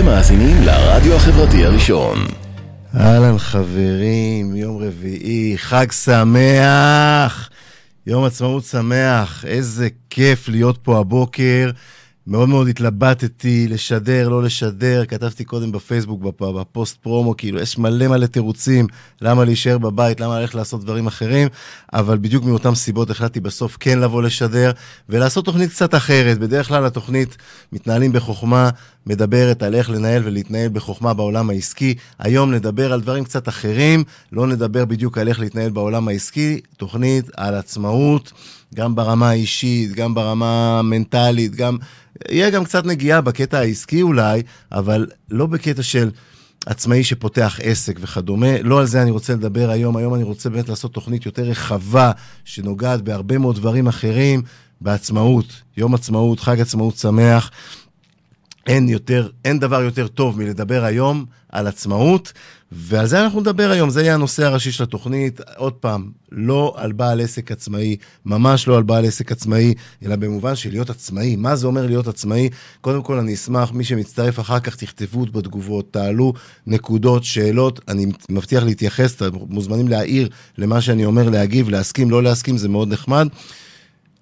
אתם מאזינים לרדיו החברתי הראשון. אהלן חברים, יום רביעי, חג שמח, יום עצמאות שמח, איזה כיף להיות פה הבוקר. מאוד מאוד התלבטתי, לשדר, לא לשדר, כתבתי קודם בפייסבוק, בפוסט פרומו, כאילו, יש מלא מלא תירוצים למה להישאר בבית, למה ללכת לעשות דברים אחרים, אבל בדיוק מאותן סיבות החלטתי בסוף כן לבוא לשדר, ולעשות תוכנית קצת אחרת. בדרך כלל התוכנית מתנהלים בחוכמה, מדברת על איך לנהל ולהתנהל בחוכמה בעולם העסקי. היום נדבר על דברים קצת אחרים, לא נדבר בדיוק על איך להתנהל בעולם העסקי, תוכנית על עצמאות. גם ברמה האישית, גם ברמה המנטלית, גם... יהיה גם קצת נגיעה בקטע העסקי אולי, אבל לא בקטע של עצמאי שפותח עסק וכדומה. לא על זה אני רוצה לדבר היום. היום אני רוצה באמת לעשות תוכנית יותר רחבה, שנוגעת בהרבה מאוד דברים אחרים, בעצמאות, יום עצמאות, חג עצמאות שמח. אין, יותר, אין דבר יותר טוב מלדבר היום על עצמאות, ועל זה אנחנו נדבר היום, זה יהיה הנושא הראשי של התוכנית. עוד פעם, לא על בעל עסק עצמאי, ממש לא על בעל עסק עצמאי, אלא במובן של להיות עצמאי. מה זה אומר להיות עצמאי? קודם כל, אני אשמח, מי שמצטרף אחר כך, תכתבו בתגובות, תעלו נקודות, שאלות, אני מבטיח להתייחס, אתם מוזמנים להעיר למה שאני אומר, להגיב, להסכים, לא להסכים, זה מאוד נחמד.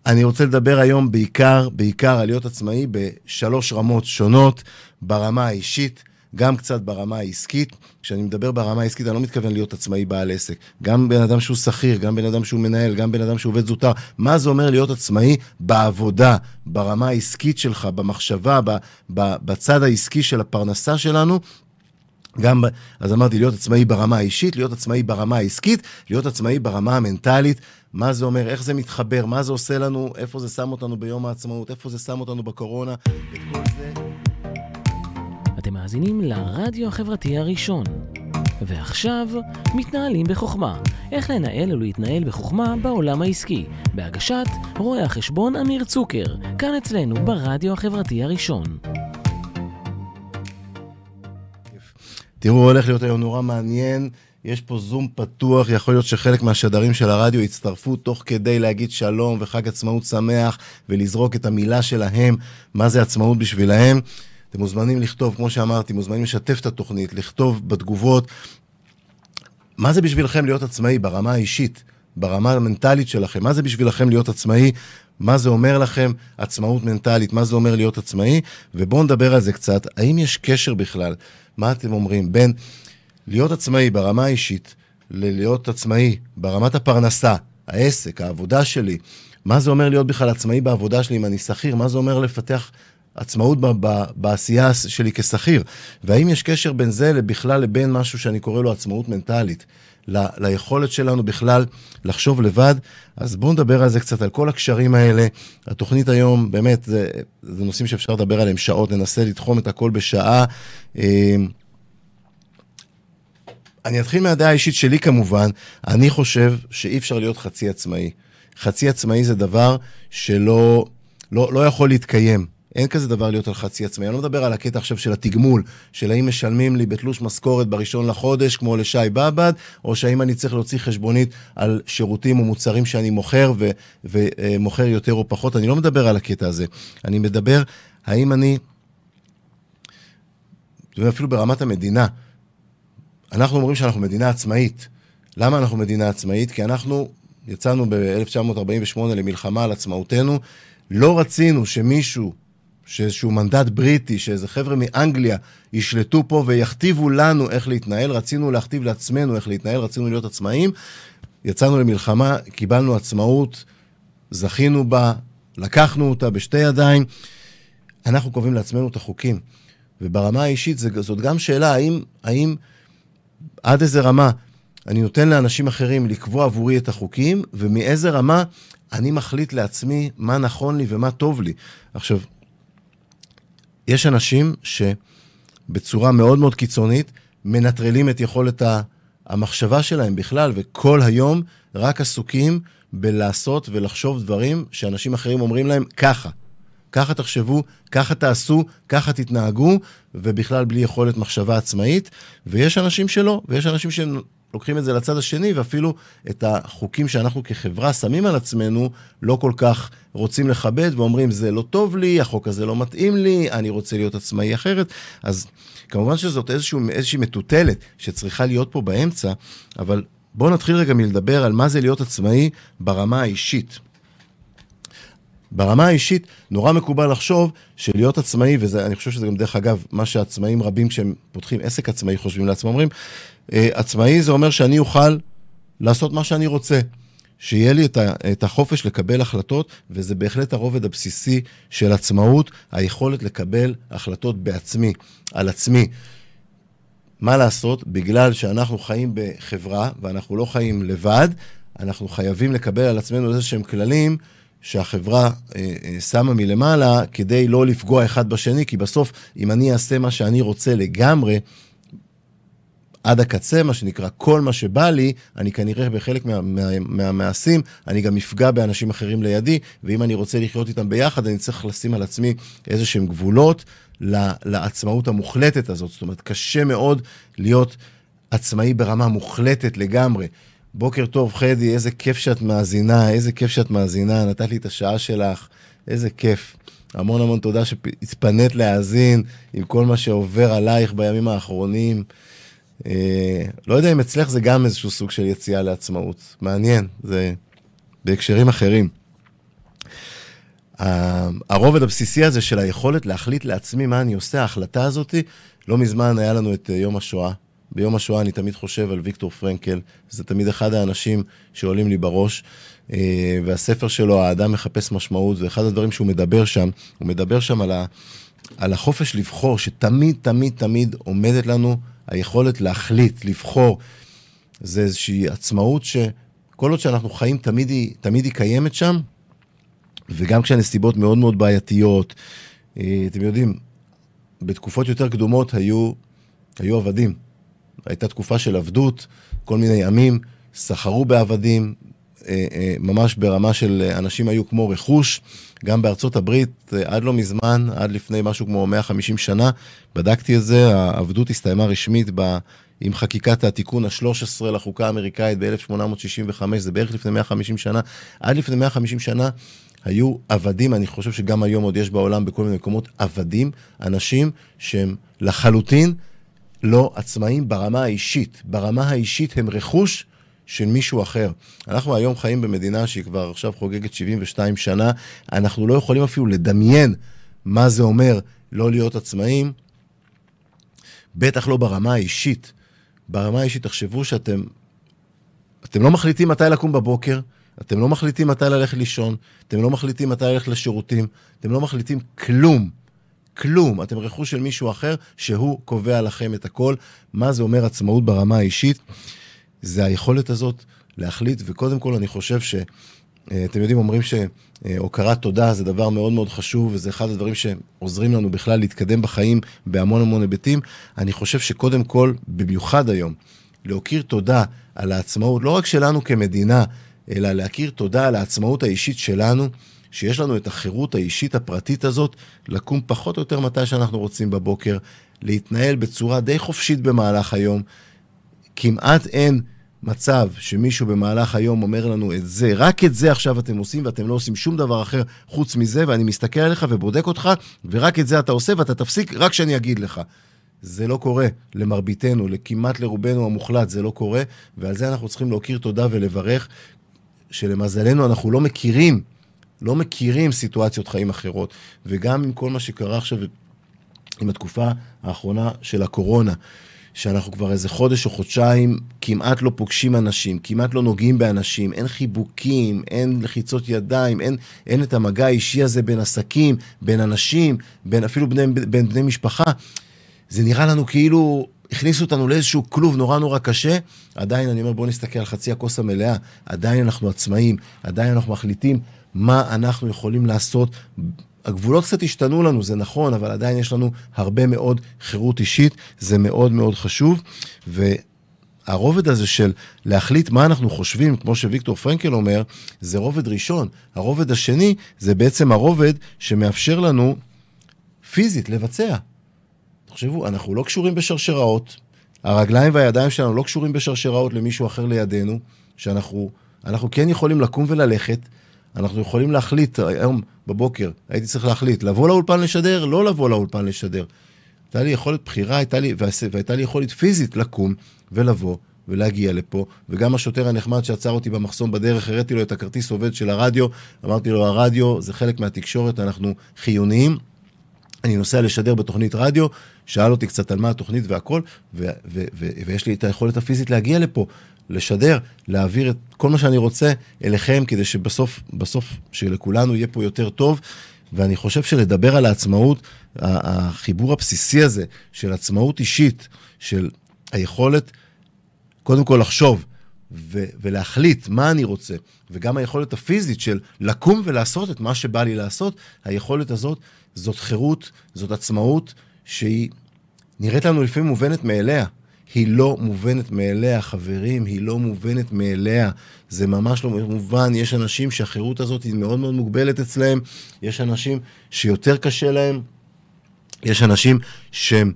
אני רוצה לדבר היום בעיקר, בעיקר על להיות עצמאי בשלוש רמות שונות, ברמה האישית, גם קצת ברמה העסקית. כשאני מדבר ברמה העסקית, אני לא מתכוון להיות עצמאי בעל עסק. גם בן אדם שהוא שכיר, גם בן אדם שהוא מנהל, גם בן אדם שהוא עובד זוטר. מה זה אומר להיות עצמאי בעבודה, ברמה העסקית שלך, במחשבה, בצד העסקי של הפרנסה שלנו? גם, אז אמרתי, להיות עצמאי ברמה האישית, להיות עצמאי ברמה העסקית, להיות עצמאי ברמה המנטלית. מה זה אומר, איך זה מתחבר, מה זה עושה לנו, איפה זה שם אותנו ביום העצמאות, איפה זה שם אותנו בקורונה, את כל זה. אתם מאזינים לרדיו החברתי הראשון. ועכשיו, מתנהלים בחוכמה. איך לנהל ולהתנהל בחוכמה בעולם העסקי. בהגשת רואה החשבון אמיר צוקר, כאן אצלנו ברדיו החברתי הראשון. תראו, הולך להיות היום נורא מעניין. יש פה זום פתוח, יכול להיות שחלק מהשדרים של הרדיו יצטרפו תוך כדי להגיד שלום וחג עצמאות שמח ולזרוק את המילה שלהם, מה זה עצמאות בשבילהם. אתם מוזמנים לכתוב, כמו שאמרתי, מוזמנים לשתף את התוכנית, לכתוב בתגובות. מה זה בשבילכם להיות עצמאי ברמה האישית, ברמה המנטלית שלכם? מה זה בשבילכם להיות עצמאי? מה זה אומר לכם עצמאות מנטלית? מה זה אומר להיות עצמאי? ובואו נדבר על זה קצת. האם יש קשר בכלל, מה אתם אומרים, בין להיות עצמאי ברמה האישית ללהיות עצמאי ברמת הפרנסה, העסק, העבודה שלי? מה זה אומר להיות בכלל עצמאי בעבודה שלי אם אני שכיר? מה זה אומר לפתח עצמאות בעשייה שלי כשכיר. והאם יש קשר בין זה בכלל לבין משהו שאני קורא לו עצמאות מנטלית? ל, ליכולת שלנו בכלל לחשוב לבד. אז בואו נדבר על זה קצת, על כל הקשרים האלה. התוכנית היום, באמת, זה, זה נושאים שאפשר לדבר עליהם שעות, ננסה לתחום את הכל בשעה. אני אתחיל מהדעה האישית שלי כמובן. אני חושב שאי אפשר להיות חצי עצמאי. חצי עצמאי זה דבר שלא לא, לא יכול להתקיים. אין כזה דבר להיות על חצי עצמאי. אני לא מדבר על הקטע עכשיו של התגמול, של האם משלמים לי בתלוש משכורת בראשון לחודש, כמו לשי באב"ד, או שהאם אני צריך להוציא חשבונית על שירותים או מוצרים שאני מוכר ומוכר יותר או פחות. אני לא מדבר על הקטע הזה. אני מדבר, האם אני, אפילו ברמת המדינה, אנחנו אומרים שאנחנו מדינה עצמאית. למה אנחנו מדינה עצמאית? כי אנחנו יצאנו ב-1948 למלחמה על עצמאותנו. לא רצינו שמישהו שאיזשהו מנדט בריטי, שאיזה חבר'ה מאנגליה ישלטו פה ויכתיבו לנו איך להתנהל, רצינו להכתיב לעצמנו איך להתנהל, רצינו להיות עצמאים. יצאנו למלחמה, קיבלנו עצמאות, זכינו בה, לקחנו אותה בשתי ידיים. אנחנו קובעים לעצמנו את החוקים. וברמה האישית זאת גם שאלה, האם, האם עד איזה רמה אני נותן לאנשים אחרים לקבוע עבורי את החוקים, ומאיזה רמה אני מחליט לעצמי מה נכון לי ומה טוב לי. עכשיו, יש אנשים שבצורה מאוד מאוד קיצונית מנטרלים את יכולת המחשבה שלהם בכלל, וכל היום רק עסוקים בלעשות ולחשוב דברים שאנשים אחרים אומרים להם ככה. ככה תחשבו, ככה תעשו, ככה תתנהגו, ובכלל בלי יכולת מחשבה עצמאית. ויש אנשים שלא, ויש אנשים לוקחים את זה לצד השני, ואפילו את החוקים שאנחנו כחברה שמים על עצמנו, לא כל כך רוצים לכבד, ואומרים, זה לא טוב לי, החוק הזה לא מתאים לי, אני רוצה להיות עצמאי אחרת. אז כמובן שזאת איזשהו, איזושהי מטוטלת שצריכה להיות פה באמצע, אבל בואו נתחיל רגע מלדבר על מה זה להיות עצמאי ברמה האישית. ברמה האישית, נורא מקובל לחשוב שלהיות עצמאי, ואני חושב שזה גם דרך אגב, מה שעצמאים רבים כשהם פותחים עסק עצמאי חושבים לעצמם, אומרים, אה, עצמאי זה אומר שאני אוכל לעשות מה שאני רוצה. שיהיה לי את החופש לקבל החלטות, וזה בהחלט הרובד הבסיסי של עצמאות, היכולת לקבל החלטות בעצמי, על עצמי. מה לעשות? בגלל שאנחנו חיים בחברה, ואנחנו לא חיים לבד, אנחנו חייבים לקבל על עצמנו איזה שהם כללים שהחברה אה, אה, שמה מלמעלה כדי לא לפגוע אחד בשני, כי בסוף, אם אני אעשה מה שאני רוצה לגמרי, עד הקצה, מה שנקרא, כל מה שבא לי, אני כנראה בחלק מהמעשים, מה, מה, אני גם אפגע באנשים אחרים לידי, ואם אני רוצה לחיות איתם ביחד, אני צריך לשים על עצמי איזה שהם גבולות לעצמאות המוחלטת הזאת. זאת אומרת, קשה מאוד להיות עצמאי ברמה מוחלטת לגמרי. בוקר טוב, חדי, איזה כיף שאת מאזינה, איזה כיף שאת מאזינה, נתת לי את השעה שלך, איזה כיף. המון המון תודה שהתפנית להאזין עם כל מה שעובר עלייך בימים האחרונים. אה, לא יודע אם אצלך זה גם איזשהו סוג של יציאה לעצמאות. מעניין, זה בהקשרים אחרים. הרובד הבסיסי הזה של היכולת להחליט לעצמי מה אני עושה, ההחלטה הזאת, לא מזמן היה לנו את אה, יום השואה. ביום השואה אני תמיד חושב על ויקטור פרנקל, זה תמיד אחד האנשים שעולים לי בראש, אה, והספר שלו, האדם מחפש משמעות, ואחד הדברים שהוא מדבר שם, הוא מדבר שם על, ה, על החופש לבחור, שתמיד, תמיד, תמיד עומדת לנו היכולת להחליט, לבחור. זה איזושהי עצמאות שכל עוד שאנחנו חיים, תמיד היא, תמיד היא קיימת שם, וגם כשהנסיבות מאוד מאוד בעייתיות, אה, אתם יודעים, בתקופות יותר קדומות היו, היו עבדים. הייתה תקופה של עבדות, כל מיני עמים סחרו בעבדים, אה, אה, ממש ברמה של אנשים היו כמו רכוש. גם בארצות הברית, עד לא מזמן, עד לפני משהו כמו 150 שנה, בדקתי את זה, העבדות הסתיימה רשמית ב... עם חקיקת התיקון ה-13 לחוקה האמריקאית ב-1865, זה בערך לפני 150 שנה. עד לפני 150 שנה היו עבדים, אני חושב שגם היום עוד יש בעולם בכל מיני מקומות עבדים, אנשים שהם לחלוטין לא עצמאים ברמה האישית. ברמה האישית הם רכוש של מישהו אחר. אנחנו היום חיים במדינה שהיא כבר עכשיו חוגגת 72 שנה, אנחנו לא יכולים אפילו לדמיין מה זה אומר לא להיות עצמאים, בטח לא ברמה האישית. ברמה האישית, תחשבו שאתם אתם לא מחליטים מתי לקום בבוקר, אתם לא מחליטים מתי ללכת לישון, אתם לא מחליטים מתי ללכת לשירותים, אתם לא מחליטים כלום. כלום. אתם רכוש של מישהו אחר שהוא קובע לכם את הכל. מה זה אומר עצמאות ברמה האישית? זה היכולת הזאת להחליט, וקודם כל אני חושב ש... אה, אתם יודעים, אומרים שהוקרת תודה זה דבר מאוד מאוד חשוב, וזה אחד הדברים שעוזרים לנו בכלל להתקדם בחיים בהמון המון היבטים. אני חושב שקודם כל, במיוחד היום, להכיר תודה על העצמאות, לא רק שלנו כמדינה, אלא להכיר תודה על העצמאות האישית שלנו, שיש לנו את החירות האישית הפרטית הזאת, לקום פחות או יותר מתי שאנחנו רוצים בבוקר, להתנהל בצורה די חופשית במהלך היום. כמעט אין מצב שמישהו במהלך היום אומר לנו את זה, רק את זה עכשיו אתם עושים ואתם לא עושים שום דבר אחר חוץ מזה, ואני מסתכל עליך ובודק אותך, ורק את זה אתה עושה ואתה תפסיק רק שאני אגיד לך. זה לא קורה למרביתנו, לכמעט לרובנו המוחלט זה לא קורה, ועל זה אנחנו צריכים להכיר תודה ולברך, שלמזלנו אנחנו לא מכירים, לא מכירים סיטואציות חיים אחרות, וגם עם כל מה שקרה עכשיו עם התקופה האחרונה של הקורונה. שאנחנו כבר איזה חודש או חודשיים כמעט לא פוגשים אנשים, כמעט לא נוגעים באנשים, אין חיבוקים, אין לחיצות ידיים, אין, אין את המגע האישי הזה בין עסקים, בין אנשים, בין אפילו בני, בין בני משפחה. זה נראה לנו כאילו הכניסו אותנו לאיזשהו כלוב נורא נורא קשה. עדיין אני אומר, בואו נסתכל על חצי הכוס המלאה. עדיין אנחנו עצמאים, עדיין אנחנו מחליטים מה אנחנו יכולים לעשות הגבולות קצת השתנו לנו, זה נכון, אבל עדיין יש לנו הרבה מאוד חירות אישית, זה מאוד מאוד חשוב. והרובד הזה של להחליט מה אנחנו חושבים, כמו שוויקטור פרנקל אומר, זה רובד ראשון. הרובד השני זה בעצם הרובד שמאפשר לנו פיזית לבצע. תחשבו, אנחנו לא קשורים בשרשראות, הרגליים והידיים שלנו לא קשורים בשרשראות למישהו אחר לידינו, שאנחנו אנחנו כן יכולים לקום וללכת, אנחנו יכולים להחליט, היום בבוקר הייתי צריך להחליט, לבוא לאולפן לשדר, לא לבוא לאולפן לשדר. הייתה לי יכולת בחירה, הייתה לי, והייתה לי יכולת פיזית לקום ולבוא ולהגיע לפה, וגם השוטר הנחמד שעצר אותי במחסום בדרך, הראיתי לו את הכרטיס עובד של הרדיו, אמרתי לו, הרדיו זה חלק מהתקשורת, אנחנו חיוניים. אני נוסע לשדר בתוכנית רדיו, שאל אותי קצת על מה התוכנית והכל, ו- ו- ו- ויש לי את היכולת הפיזית להגיע לפה, לשדר, להעביר את כל מה שאני רוצה אליכם, כדי שבסוף, בסוף, שלכולנו יהיה פה יותר טוב. ואני חושב שלדבר על העצמאות, החיבור הבסיסי הזה של עצמאות אישית, של היכולת קודם כל לחשוב ו- ולהחליט מה אני רוצה, וגם היכולת הפיזית של לקום ולעשות את מה שבא לי לעשות, היכולת הזאת זאת חירות, זאת עצמאות שהיא נראית לנו לפעמים מובנת מאליה. היא לא מובנת מאליה, חברים, היא לא מובנת מאליה. זה ממש לא מובן. יש אנשים שהחירות הזאת היא מאוד מאוד מוגבלת אצלהם, יש אנשים שיותר קשה להם, יש אנשים שהם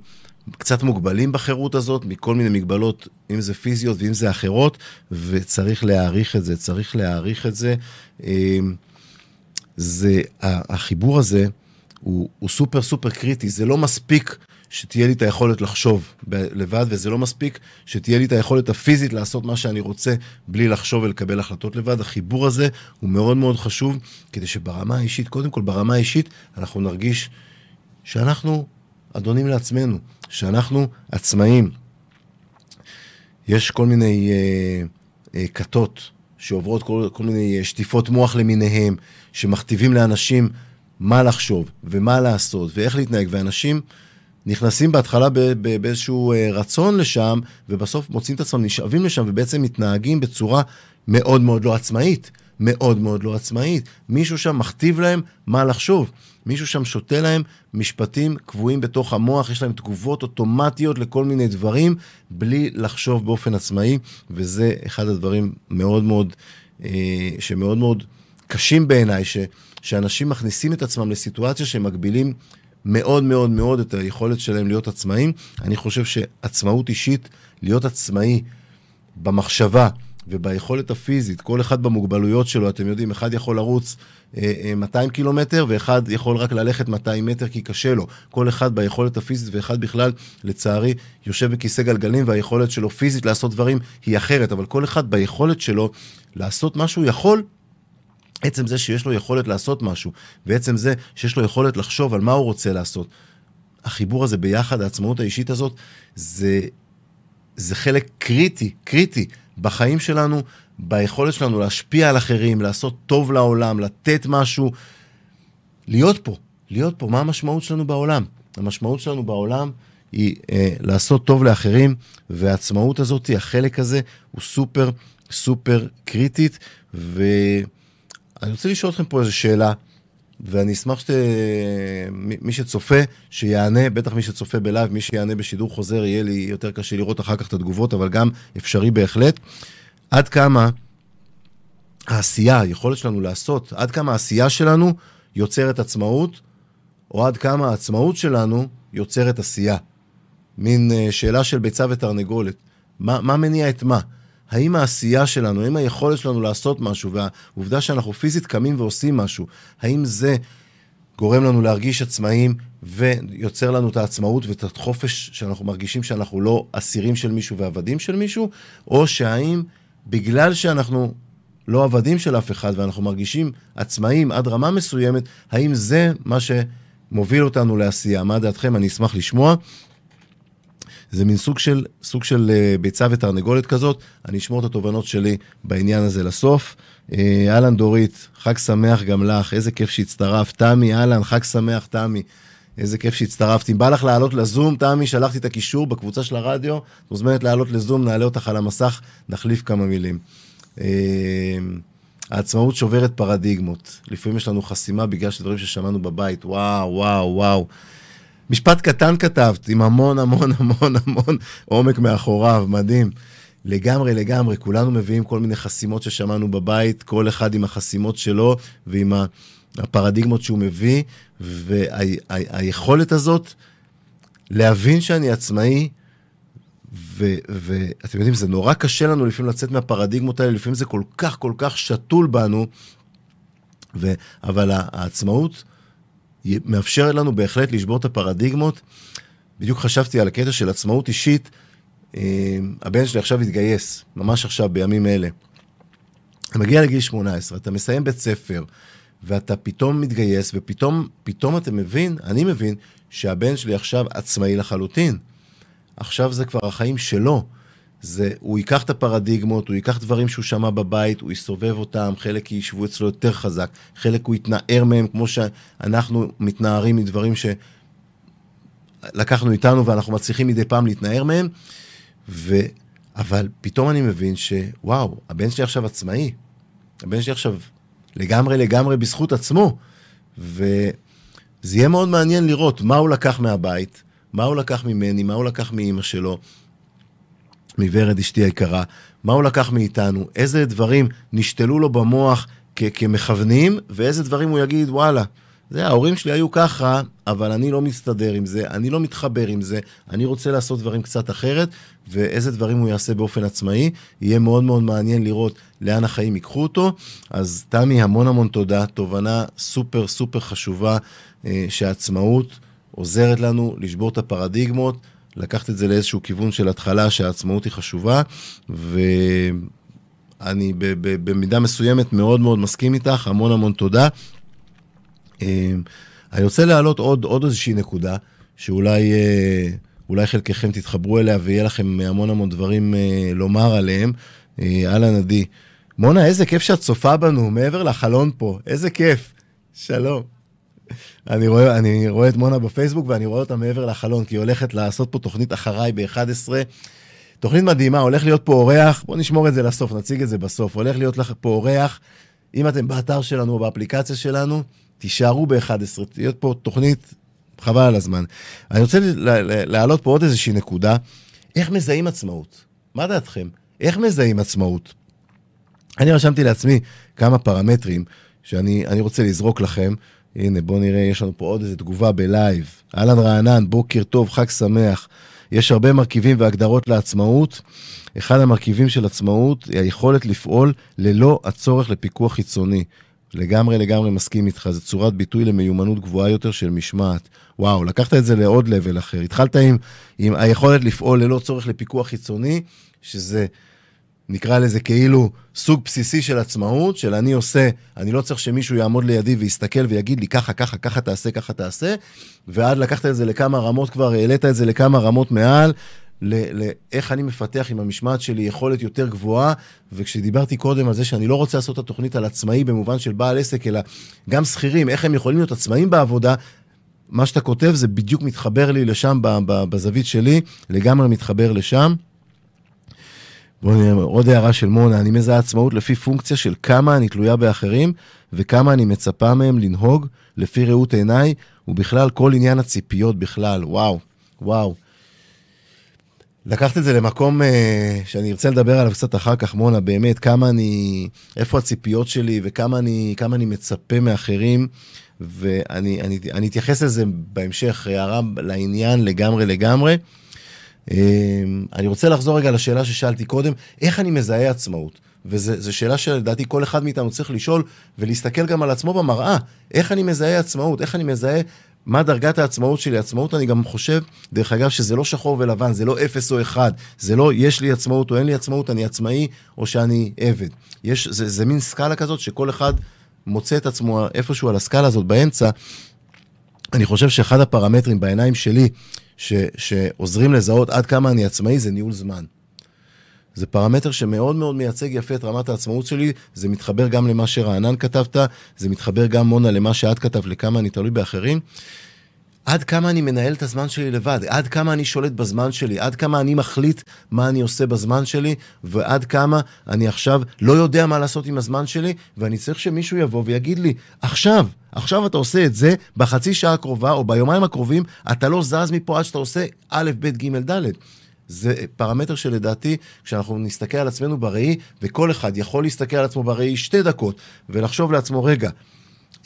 קצת מוגבלים בחירות הזאת, מכל מיני מגבלות, אם זה פיזיות ואם זה אחרות, וצריך להעריך את זה, צריך להעריך את זה. אמ, זה, החיבור הזה הוא, הוא סופר סופר קריטי, זה לא מספיק שתהיה לי את היכולת לחשוב לבד, וזה לא מספיק שתהיה לי את היכולת הפיזית לעשות מה שאני רוצה בלי לחשוב ולקבל החלטות לבד. החיבור הזה הוא מאוד מאוד חשוב, כדי שברמה האישית, קודם כל ברמה האישית, אנחנו נרגיש שאנחנו אדונים לעצמנו, שאנחנו עצמאים. יש כל מיני אה, אה, כתות שעוברות כל, כל מיני אה, שטיפות מוח למיניהם, שמכתיבים לאנשים מה לחשוב ומה לעשות ואיך להתנהג, ואנשים נכנסים בהתחלה באיזשהו אה, רצון לשם, ובסוף מוצאים את עצמם נשאבים לשם ובעצם מתנהגים בצורה מאוד מאוד לא עצמאית. מאוד מאוד לא עצמאית. מישהו שם מכתיב להם מה לחשוב. מישהו שם שותה להם משפטים קבועים בתוך המוח, יש להם תגובות אוטומטיות לכל מיני דברים, בלי לחשוב באופן עצמאי, וזה אחד הדברים מאוד מאוד, אה, שמאוד מאוד קשים בעיניי, ש, שאנשים מכניסים את עצמם לסיטואציה שהם מגבילים מאוד מאוד מאוד את היכולת שלהם להיות עצמאים. אני חושב שעצמאות אישית, להיות עצמאי במחשבה, וביכולת הפיזית, כל אחד במוגבלויות שלו, אתם יודעים, אחד יכול לרוץ אה, אה, 200 קילומטר, ואחד יכול רק ללכת 200 מטר כי קשה לו. כל אחד ביכולת הפיזית, ואחד בכלל, לצערי, יושב בכיסא גלגלים, והיכולת שלו פיזית לעשות דברים היא אחרת, אבל כל אחד ביכולת שלו לעשות מה שהוא יכול, עצם זה שיש לו יכולת לעשות משהו, ועצם זה שיש לו יכולת לחשוב על מה הוא רוצה לעשות. החיבור הזה ביחד, העצמאות האישית הזאת, זה, זה חלק קריטי, קריטי בחיים שלנו, ביכולת שלנו להשפיע על אחרים, לעשות טוב לעולם, לתת משהו, להיות פה, להיות פה. מה המשמעות שלנו בעולם? המשמעות שלנו בעולם היא אה, לעשות טוב לאחרים, והעצמאות הזאת, החלק הזה, הוא super super קריטית. ואני רוצה לשאול אתכם פה איזו שאלה, ואני אשמח שמי שצופה, שיענה, בטח מי שצופה בלייב, מי שיענה בשידור חוזר, יהיה לי יותר קשה לראות אחר כך את התגובות, אבל גם אפשרי בהחלט. עד כמה העשייה, היכולת שלנו לעשות, עד כמה העשייה שלנו יוצרת עצמאות, או עד כמה העצמאות שלנו יוצרת עשייה. מין אה, שאלה של ביצה ותרנגולת. מה, מה מניע את מה? האם העשייה שלנו, האם היכולת שלנו לעשות משהו, והעובדה שאנחנו פיזית קמים ועושים משהו, האם זה גורם לנו להרגיש עצמאים ויוצר לנו את העצמאות ואת החופש שאנחנו מרגישים שאנחנו לא אסירים של מישהו ועבדים של מישהו, או שהאם בגלל שאנחנו לא עבדים של אף אחד ואנחנו מרגישים עצמאים עד רמה מסוימת, האם זה מה שמוביל אותנו לעשייה? מה דעתכם? אני אשמח לשמוע. זה מין סוג של, סוג של uh, ביצה ותרנגולת כזאת. אני אשמור את התובנות שלי בעניין הזה לסוף. אה, אהלן דורית, חג שמח גם לך, איזה כיף שהצטרפת. תמי, אהלן, חג שמח, תמי. איזה כיף שהצטרפת. אם בא לך לעלות לזום, תמי, שלחתי את הקישור בקבוצה של הרדיו, מוזמנת לעלות לזום, נעלה אותך על המסך, נחליף כמה מילים. אה, העצמאות שוברת פרדיגמות. לפעמים יש לנו חסימה בגלל שדברים ששמענו בבית, וואו, וואו, וואו. משפט קטן כתבת, עם המון המון המון המון עומק מאחוריו, מדהים. לגמרי, לגמרי, כולנו מביאים כל מיני חסימות ששמענו בבית, כל אחד עם החסימות שלו ועם הפרדיגמות שהוא מביא, והיכולת וה, הזאת להבין שאני עצמאי ואתם יודעים, זה נורא קשה לנו לפעמים לצאת מהפרדיגמות האלה, לפעמים זה כל כך כל כך שתול בנו, ו, אבל העצמאות מאפשרת לנו בהחלט לשבור את הפרדיגמות. בדיוק חשבתי על הקטע של עצמאות אישית. אה, הבן שלי עכשיו התגייס, ממש עכשיו, בימים אלה. אתה מגיע לגיל 18, אתה מסיים בית ספר, ואתה פתאום מתגייס, ופתאום פתאום אתה מבין, אני מבין, שהבן שלי עכשיו עצמאי לחלוטין. עכשיו זה כבר החיים שלו. זה, הוא ייקח את הפרדיגמות, הוא ייקח דברים שהוא שמע בבית, הוא יסובב אותם, חלק יישבו אצלו יותר חזק, חלק הוא יתנער מהם, כמו שאנחנו מתנערים מדברים שלקחנו איתנו ואנחנו מצליחים מדי פעם להתנער מהם. ו... אבל פתאום אני מבין שוואו, הבן שלי עכשיו עצמאי. הבן שלי עכשיו לגמרי לגמרי בזכות עצמו. וזה יהיה מאוד מעניין לראות מה הוא לקח מהבית, מה הוא לקח ממני, מה הוא לקח מאימא שלו, מוורד אשתי היקרה, מה הוא לקח מאיתנו, איזה דברים נשתלו לו במוח כ- כמכוונים, ואיזה דברים הוא יגיד, וואלה, זה, ההורים שלי היו ככה, אבל אני לא מסתדר עם זה, אני לא מתחבר עם זה, אני רוצה לעשות דברים קצת אחרת, ואיזה דברים הוא יעשה באופן עצמאי. יהיה מאוד מאוד מעניין לראות לאן החיים ייקחו אותו. אז תמי, המון המון תודה, תובנה סופר סופר חשובה, אה, שהעצמאות עוזרת לנו לשבור את הפרדיגמות, לקחת את זה לאיזשהו כיוון של התחלה, שהעצמאות היא חשובה, ואני במידה מסוימת מאוד מאוד מסכים איתך, המון המון תודה. אמ, אני רוצה להעלות עוד, עוד איזושהי נקודה, שאולי אה, אולי חלקכם תתחברו אליה ויהיה לכם המון המון דברים אה, לומר עליהם. אה, אהלן עדי. מונה, איזה כיף שאת צופה בנו מעבר לחלון פה, איזה כיף. שלום. אני רואה, אני רואה את מונה בפייסבוק ואני רואה אותה מעבר לחלון, כי היא הולכת לעשות פה תוכנית אחריי ב-11. תוכנית מדהימה, הולך להיות פה אורח, בואו נשמור את זה לסוף, נציג את זה בסוף. הולך להיות לך פה אורח, אם אתם באתר שלנו או באפליקציה שלנו, תישארו ב-11, תהיה פה תוכנית, חבל על הזמן. אני רוצה להעלות פה עוד איזושהי נקודה, איך מזהים עצמאות? מה דעתכם? איך מזהים עצמאות? אני רשמתי לעצמי כמה פרמטרים שאני רוצה לזרוק לכם. הנה, בואו נראה, יש לנו פה עוד איזו תגובה בלייב. אהלן רענן, בוקר טוב, חג שמח. יש הרבה מרכיבים והגדרות לעצמאות. אחד המרכיבים של עצמאות היא היכולת לפעול ללא הצורך לפיקוח חיצוני. לגמרי לגמרי מסכים איתך, זו צורת ביטוי למיומנות גבוהה יותר של משמעת. וואו, לקחת את זה לעוד לבל אחר. התחלת עם, עם היכולת לפעול ללא צורך לפיקוח חיצוני, שזה, נקרא לזה כאילו סוג בסיסי של עצמאות, של אני עושה, אני לא צריך שמישהו יעמוד לידי ויסתכל ויגיד לי ככה, ככה, ככה תעשה, ככה תעשה, ועד לקחת את זה לכמה רמות כבר, העלית את זה לכמה רמות מעל, לאיך אני מפתח עם המשמעת שלי יכולת יותר גבוהה, וכשדיברתי קודם על זה שאני לא רוצה לעשות את התוכנית על עצמאי במובן של בעל עסק, אלא גם שכירים, איך הם יכולים להיות עצמאים בעבודה, מה שאתה כותב זה בדיוק מתחבר לי לשם, בזווית שלי, לגמרי מתחבר לשם. עוד הערה של מונה, אני מזהה עצמאות לפי פונקציה של כמה אני תלויה באחרים וכמה אני מצפה מהם לנהוג לפי ראות עיניי, ובכלל כל עניין הציפיות בכלל, וואו, וואו. לקחת את זה למקום uh, שאני ארצה לדבר עליו קצת אחר כך, מונה, באמת, כמה אני, איפה הציפיות שלי וכמה אני, אני מצפה מאחרים, ואני אני, אני אתייחס לזה בהמשך, הערה לעניין לגמרי לגמרי. Uh, אני רוצה לחזור רגע לשאלה ששאלתי קודם, איך אני מזהה עצמאות? וזו שאלה שלדעתי כל אחד מאיתנו צריך לשאול ולהסתכל גם על עצמו במראה. איך אני מזהה עצמאות? איך אני מזהה מה דרגת העצמאות שלי? עצמאות, אני גם חושב, דרך אגב, שזה לא שחור ולבן, זה לא אפס או אחד. זה לא יש לי עצמאות או אין לי עצמאות, אני עצמאי או שאני עבד. יש, זה, זה מין סקאלה כזאת שכל אחד מוצא את עצמו איפשהו על הסקאלה הזאת באמצע. אני חושב שאחד הפרמטרים בעיניים שלי, ש, שעוזרים לזהות עד כמה אני עצמאי, זה ניהול זמן. זה פרמטר שמאוד מאוד מייצג יפה את רמת העצמאות שלי, זה מתחבר גם למה שרענן כתבת, זה מתחבר גם, מונה, למה שאת כתבת, לכמה אני תלוי באחרים. עד כמה אני מנהל את הזמן שלי לבד, עד כמה אני שולט בזמן שלי, עד כמה אני מחליט מה אני עושה בזמן שלי, ועד כמה אני עכשיו לא יודע מה לעשות עם הזמן שלי, ואני צריך שמישהו יבוא ויגיד לי, עכשיו, עכשיו אתה עושה את זה, בחצי שעה הקרובה או ביומיים הקרובים, אתה לא זז מפה עד שאתה עושה א', ב', ג', ד'. זה פרמטר שלדעתי, כשאנחנו נסתכל על עצמנו בראי, וכל אחד יכול להסתכל על עצמו בראי שתי דקות, ולחשוב לעצמו, רגע,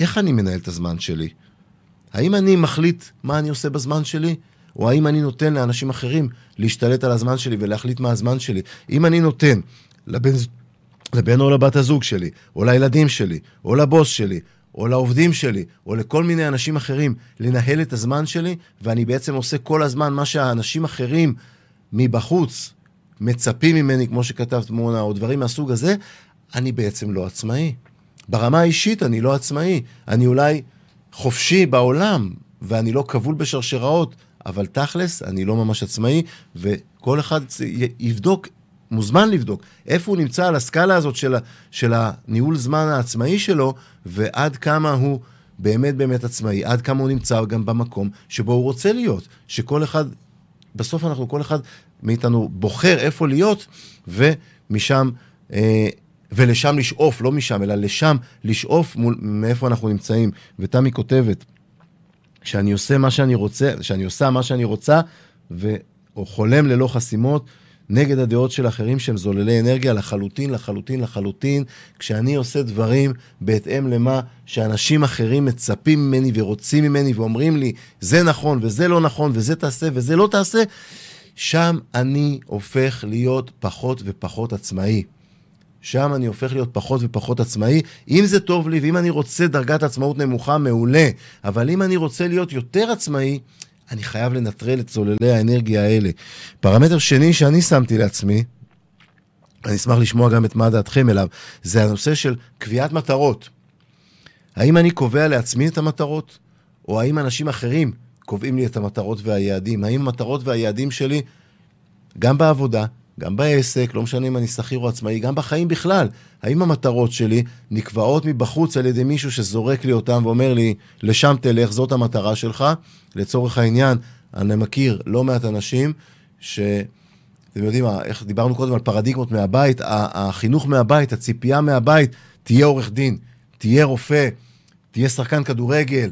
איך אני מנהל את הזמן שלי? האם אני מחליט מה אני עושה בזמן שלי? או האם אני נותן לאנשים אחרים להשתלט על הזמן שלי ולהחליט מה הזמן שלי. אם אני נותן לבן, לבן או לבת הזוג שלי, או לילדים שלי, או לבוס שלי, או לעובדים שלי, או לכל מיני אנשים אחרים, לנהל את הזמן שלי, ואני בעצם עושה כל הזמן מה שהאנשים אחרים מבחוץ מצפים ממני, כמו שכתבת מונה, או דברים מהסוג הזה, אני בעצם לא עצמאי. ברמה האישית אני לא עצמאי. אני אולי חופשי בעולם, ואני לא כבול בשרשראות, אבל תכלס, אני לא ממש עצמאי, וכל אחד יבדוק, מוזמן לבדוק, איפה הוא נמצא על הסקאלה הזאת של, של הניהול זמן העצמאי שלו, ועד כמה הוא באמת באמת עצמאי, עד כמה הוא נמצא גם במקום שבו הוא רוצה להיות. שכל אחד, בסוף אנחנו, כל אחד מאיתנו בוחר איפה להיות, ומשם... אה, ולשם לשאוף, לא משם, אלא לשם לשאוף מול, מאיפה אנחנו נמצאים. ותמי כותבת, שאני עושה מה שאני רוצה, שאני עושה מה שאני רוצה, ו... או חולם ללא חסימות, נגד הדעות של אחרים שהם זוללי אנרגיה לחלוטין, לחלוטין, לחלוטין, כשאני עושה דברים בהתאם למה שאנשים אחרים מצפים ממני ורוצים ממני ואומרים לי, זה נכון וזה לא נכון וזה תעשה וזה לא תעשה, שם אני הופך להיות פחות ופחות עצמאי. שם אני הופך להיות פחות ופחות עצמאי. אם זה טוב לי, ואם אני רוצה דרגת עצמאות נמוכה, מעולה. אבל אם אני רוצה להיות יותר עצמאי, אני חייב לנטרל את צוללי האנרגיה האלה. פרמטר שני שאני שמתי לעצמי, אני אשמח לשמוע גם את מה דעתכם אליו, זה הנושא של קביעת מטרות. האם אני קובע לעצמי את המטרות, או האם אנשים אחרים קובעים לי את המטרות והיעדים? האם המטרות והיעדים שלי, גם בעבודה, גם בעסק, לא משנה אם אני שכיר או עצמאי, גם בחיים בכלל. האם המטרות שלי נקבעות מבחוץ על ידי מישהו שזורק לי אותם ואומר לי, לשם תלך, זאת המטרה שלך? לצורך העניין, אני מכיר לא מעט אנשים ש... אתם יודעים, איך דיברנו קודם על פרדיגמות מהבית, החינוך מהבית, הציפייה מהבית, תהיה עורך דין, תהיה רופא, תהיה שחקן כדורגל.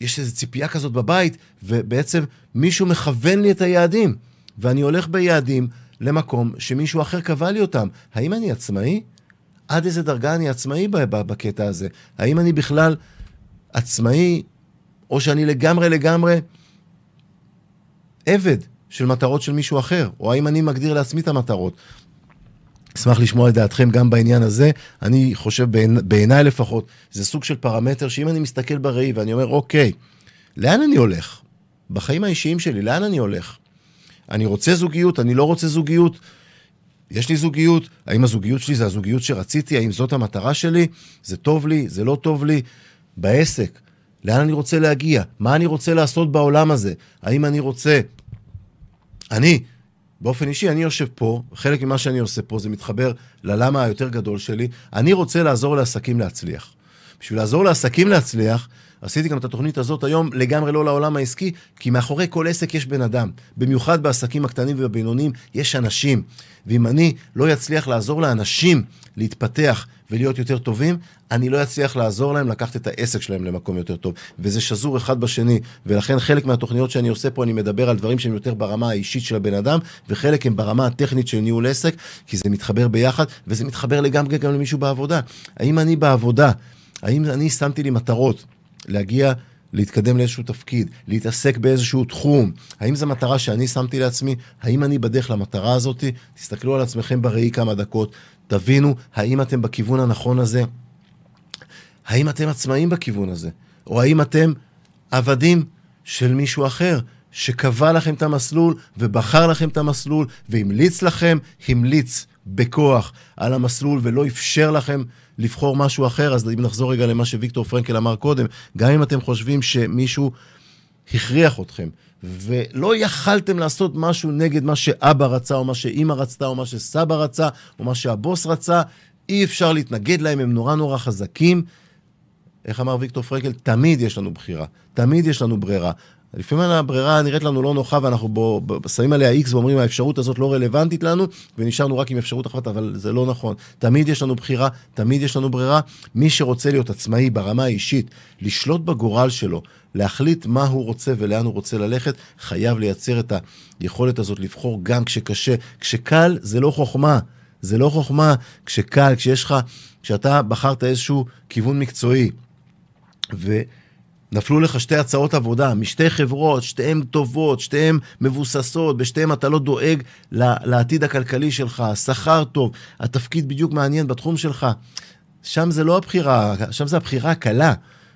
יש איזו ציפייה כזאת בבית, ובעצם מישהו מכוון לי את היעדים. ואני הולך ביעדים למקום שמישהו אחר קבע לי אותם. האם אני עצמאי? עד איזה דרגה אני עצמאי בקטע הזה? האם אני בכלל עצמאי, או שאני לגמרי לגמרי עבד של מטרות של מישהו אחר? או האם אני מגדיר לעצמי את המטרות? אשמח לשמוע את דעתכם גם בעניין הזה. אני חושב, בעיניי לפחות, זה סוג של פרמטר שאם אני מסתכל בראי ואני אומר, אוקיי, לאן אני הולך? בחיים האישיים שלי, לאן אני הולך? אני רוצה זוגיות, אני לא רוצה זוגיות. יש לי זוגיות, האם הזוגיות שלי זה הזוגיות שרציתי, האם זאת המטרה שלי, זה טוב לי, זה לא טוב לי. בעסק, לאן אני רוצה להגיע, מה אני רוצה לעשות בעולם הזה, האם אני רוצה... אני, באופן אישי, אני יושב פה, חלק ממה שאני עושה פה זה מתחבר ללמה היותר גדול שלי, אני רוצה לעזור לעסקים להצליח. בשביל לעזור לעסקים להצליח, עשיתי גם את התוכנית הזאת היום לגמרי לא לעולם העסקי, כי מאחורי כל עסק יש בן אדם. במיוחד בעסקים הקטנים והבינוניים יש אנשים. ואם אני לא אצליח לעזור לאנשים להתפתח ולהיות יותר טובים, אני לא אצליח לעזור להם לקחת את העסק שלהם למקום יותר טוב. וזה שזור אחד בשני, ולכן חלק מהתוכניות שאני עושה פה, אני מדבר על דברים שהם יותר ברמה האישית של הבן אדם, וחלק הם ברמה הטכנית של ניהול עסק, כי זה מתחבר ביחד, וזה מתחבר לגמרי גם למישהו בעבודה. האם אני בעבודה, האם אני שמתי לי מטרות? להגיע, להתקדם לאיזשהו תפקיד, להתעסק באיזשהו תחום. האם זו מטרה שאני שמתי לעצמי? האם אני בדרך למטרה הזאת? תסתכלו על עצמכם בראי כמה דקות, תבינו האם אתם בכיוון הנכון הזה. האם אתם עצמאים בכיוון הזה? או האם אתם עבדים של מישהו אחר שקבע לכם את המסלול ובחר לכם את המסלול והמליץ לכם, המליץ בכוח על המסלול ולא אפשר לכם לבחור משהו אחר, אז אם נחזור רגע למה שוויקטור פרנקל אמר קודם, גם אם אתם חושבים שמישהו הכריח אתכם, ולא יכלתם לעשות משהו נגד מה שאבא רצה, או מה שאימא רצתה, או מה שסבא רצה, או מה שהבוס רצה, אי אפשר להתנגד להם, הם נורא נורא חזקים. איך אמר ויקטור פרנקל? תמיד יש לנו בחירה, תמיד יש לנו ברירה. לפעמים הברירה נראית לנו לא נוחה ואנחנו בו, בו, שמים עליה איקס ואומרים האפשרות הזאת לא רלוונטית לנו ונשארנו רק עם אפשרות אחת, אבל זה לא נכון. תמיד יש לנו בחירה, תמיד יש לנו ברירה. מי שרוצה להיות עצמאי ברמה האישית, לשלוט בגורל שלו, להחליט מה הוא רוצה ולאן הוא רוצה ללכת, חייב לייצר את היכולת הזאת לבחור גם כשקשה. כשקל זה לא חוכמה, זה לא חוכמה. כשקל, כשיש לך, כשאתה בחרת איזשהו כיוון מקצועי, ו... נפלו לך שתי הצעות עבודה משתי חברות, שתיהן טובות, שתיהן מבוססות, בשתיהן אתה לא דואג לעתיד הכלכלי שלך, שכר טוב, התפקיד בדיוק מעניין בתחום שלך. שם זה לא הבחירה, שם זה הבחירה הקלה.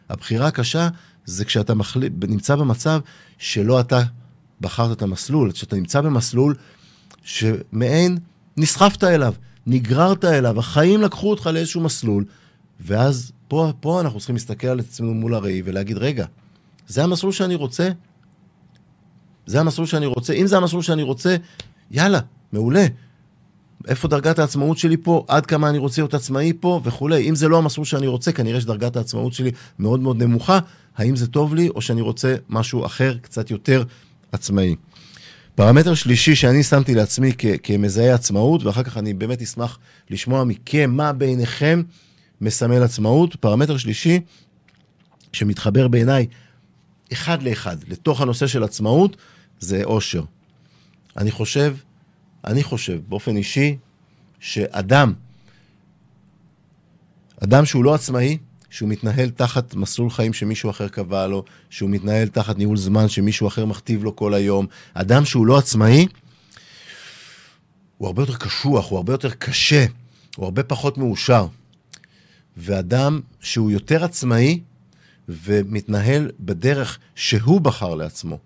הבחירה הקשה זה כשאתה מחליט, נמצא במצב שלא אתה בחרת את המסלול, כשאתה נמצא במסלול שמעין נסחפת אליו, נגררת אליו, החיים לקחו אותך לאיזשהו מסלול, ואז פה, פה אנחנו צריכים להסתכל על עצמנו מול הראי ולהגיד, רגע, זה המסלול שאני רוצה? זה המסלול שאני רוצה? אם זה המסלול שאני רוצה, יאללה, מעולה. איפה דרגת העצמאות שלי פה, עד כמה אני רוצה להיות עצמאי פה וכולי. אם זה לא המסלול שאני רוצה, כנראה שדרגת העצמאות שלי מאוד מאוד נמוכה. האם זה טוב לי, או שאני רוצה משהו אחר, קצת יותר עצמאי. פרמטר שלישי שאני שמתי לעצמי כ- כמזהה עצמאות, ואחר כך אני באמת אשמח לשמוע מכם מה בעיניכם מסמל עצמאות. פרמטר שלישי, שמתחבר בעיניי אחד לאחד לתוך הנושא של עצמאות, זה אושר. אני חושב, אני חושב באופן אישי, שאדם, אדם שהוא לא עצמאי, שהוא מתנהל תחת מסלול חיים שמישהו אחר קבע לו, שהוא מתנהל תחת ניהול זמן שמישהו אחר מכתיב לו כל היום. אדם שהוא לא עצמאי, הוא הרבה יותר קשוח, הוא הרבה יותר קשה, הוא הרבה פחות מאושר. ואדם שהוא יותר עצמאי ומתנהל בדרך שהוא בחר לעצמו.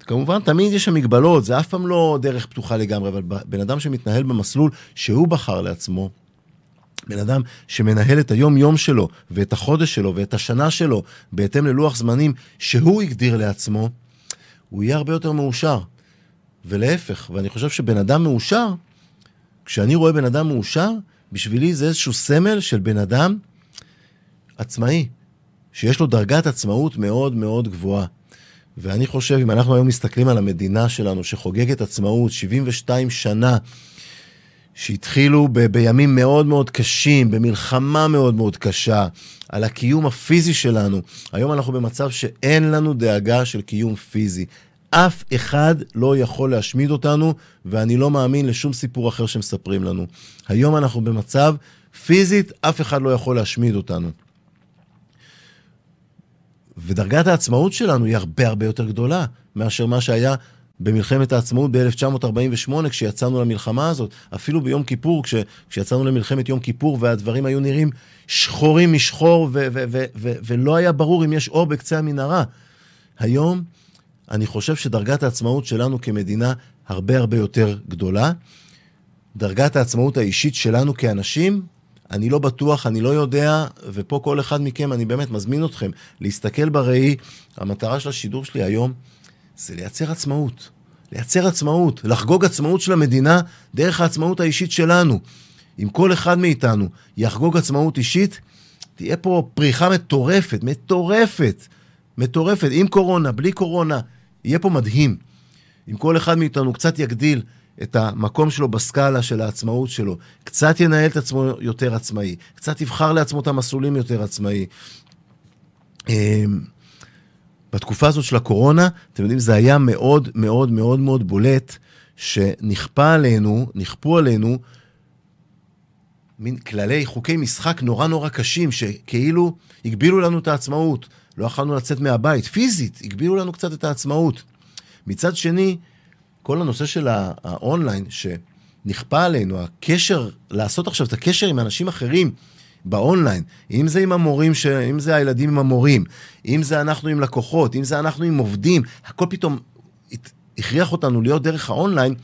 כמובן, תמיד יש שם מגבלות, זה אף פעם לא דרך פתוחה לגמרי, אבל בן אדם שמתנהל במסלול שהוא בחר לעצמו, בן אדם שמנהל את היום-יום שלו, ואת החודש שלו, ואת השנה שלו, בהתאם ללוח זמנים שהוא הגדיר לעצמו, הוא יהיה הרבה יותר מאושר. ולהפך, ואני חושב שבן אדם מאושר, כשאני רואה בן אדם מאושר, בשבילי זה איזשהו סמל של בן אדם עצמאי, שיש לו דרגת עצמאות מאוד מאוד גבוהה. ואני חושב, אם אנחנו היום מסתכלים על המדינה שלנו, שחוגגת עצמאות 72 שנה, שהתחילו ב- בימים מאוד מאוד קשים, במלחמה מאוד מאוד קשה, על הקיום הפיזי שלנו. היום אנחנו במצב שאין לנו דאגה של קיום פיזי. אף אחד לא יכול להשמיד אותנו, ואני לא מאמין לשום סיפור אחר שמספרים לנו. היום אנחנו במצב, פיזית, אף אחד לא יכול להשמיד אותנו. ודרגת העצמאות שלנו היא הרבה הרבה יותר גדולה מאשר מה שהיה במלחמת העצמאות ב-1948, כשיצאנו למלחמה הזאת, אפילו ביום כיפור, כש, כשיצאנו למלחמת יום כיפור והדברים היו נראים שחורים משחור ו- ו- ו- ולא היה ברור אם יש אור בקצה המנהרה. היום אני חושב שדרגת העצמאות שלנו כמדינה הרבה הרבה יותר גדולה. דרגת העצמאות האישית שלנו כאנשים, אני לא בטוח, אני לא יודע, ופה כל אחד מכם, אני באמת מזמין אתכם להסתכל בראי. המטרה של השידור שלי היום זה לייצר עצמאות. לייצר עצמאות, לחגוג עצמאות של המדינה דרך העצמאות האישית שלנו. אם כל אחד מאיתנו יחגוג עצמאות אישית, תהיה פה פריחה מטורפת, מטורפת, מטורפת, עם קורונה, בלי קורונה, יהיה פה מדהים. אם כל אחד מאיתנו קצת יגדיל את המקום שלו בסקאלה של העצמאות שלו, קצת ינהל את עצמו יותר עצמאי, קצת יבחר לעצמו את המסלולים יותר עצמאי. אמ, בתקופה הזאת של הקורונה, אתם יודעים, זה היה מאוד מאוד מאוד מאוד בולט, שנכפה עלינו, נכפו עלינו, מין כללי, חוקי משחק נורא נורא קשים, שכאילו הגבילו לנו את העצמאות. לא יכולנו לצאת מהבית, פיזית, הגבילו לנו קצת את העצמאות. מצד שני, כל הנושא של האונליין, שנכפה עלינו, הקשר, לעשות עכשיו את הקשר עם אנשים אחרים, באונליין, אם זה עם המורים, ש... אם זה הילדים עם המורים, אם זה אנחנו עם לקוחות, אם זה אנחנו עם עובדים, הכל פתאום הכריח אותנו להיות דרך האונליין,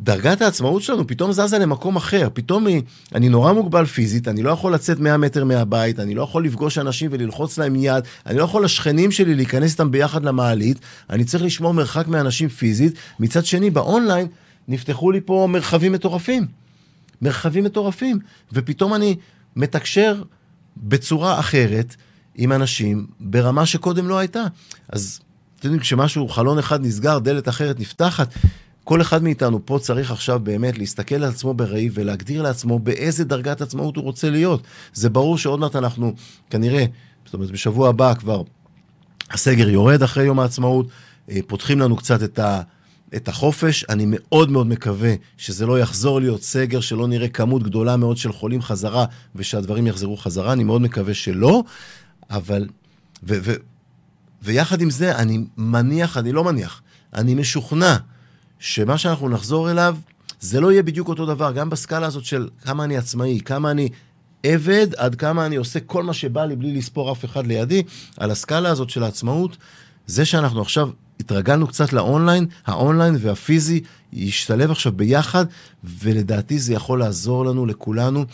דרגת העצמאות שלנו פתאום זזה למקום אחר. פתאום היא, אני נורא מוגבל פיזית, אני לא יכול לצאת 100 מטר מהבית, אני לא יכול לפגוש אנשים וללחוץ להם יד, אני לא יכול לשכנים שלי להיכנס איתם ביחד למעלית, אני צריך לשמור מרחק מאנשים פיזית. מצד שני, באונליין נפתחו לי פה מרחבים מטורפים. מרחבים מטורפים. ופתאום אני מתקשר בצורה אחרת עם אנשים ברמה שקודם לא הייתה. אז אתם יודעים, כשמשהו, חלון אחד נסגר, דלת אחרת נפתחת. כל אחד מאיתנו פה צריך עכשיו באמת להסתכל על עצמו בראי ולהגדיר לעצמו באיזה דרגת עצמאות הוא רוצה להיות. זה ברור שעוד מעט אנחנו, כנראה, זאת אומרת, בשבוע הבא כבר הסגר יורד אחרי יום העצמאות, אה, פותחים לנו קצת את ה... את החופש. אני מאוד מאוד מקווה שזה לא יחזור להיות סגר, שלא נראה כמות גדולה מאוד של חולים חזרה ושהדברים יחזרו חזרה. אני מאוד מקווה שלא, אבל... ו- ו- ויחד עם זה, אני מניח, אני לא מניח, אני משוכנע שמה שאנחנו נחזור אליו, זה לא יהיה בדיוק אותו דבר, גם בסקאלה הזאת של כמה אני עצמאי, כמה אני עבד, עד כמה אני עושה כל מה שבא לי בלי לספור אף אחד לידי, על הסקאלה הזאת של העצמאות, זה שאנחנו עכשיו התרגלנו קצת לאונליין, האונליין והפיזי ישתלב עכשיו ביחד, ולדעתי זה יכול לעזור לנו, לכולנו,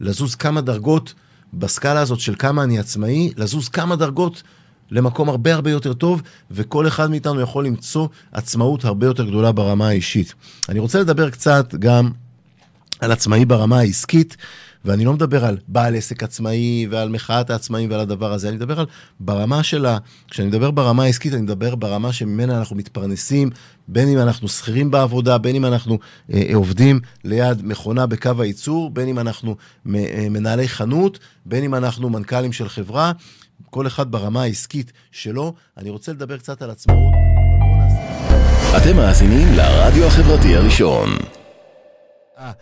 לזוז כמה דרגות בסקאלה הזאת של כמה אני עצמאי, לזוז כמה דרגות למקום הרבה הרבה יותר טוב, וכל אחד מאיתנו יכול למצוא עצמאות הרבה יותר גדולה ברמה האישית. אני רוצה לדבר קצת גם על עצמאי ברמה העסקית. ואני לא מדבר על בעל עסק עצמאי ועל מחאת העצמאים ועל הדבר הזה, אני מדבר על ברמה של ה... כשאני מדבר ברמה העסקית, אני מדבר ברמה שממנה אנחנו מתפרנסים, בין אם אנחנו שכירים בעבודה, בין אם אנחנו אה, אה עובדים ליד מכונה בקו הייצור, בין אם אנחנו אה, מנהלי חנות, בין אם אנחנו מנכ"לים של חברה, כל אחד ברמה העסקית שלו. אני רוצה לדבר קצת על עצמאות. אתם מאזינים לרדיו החברתי הראשון. אה,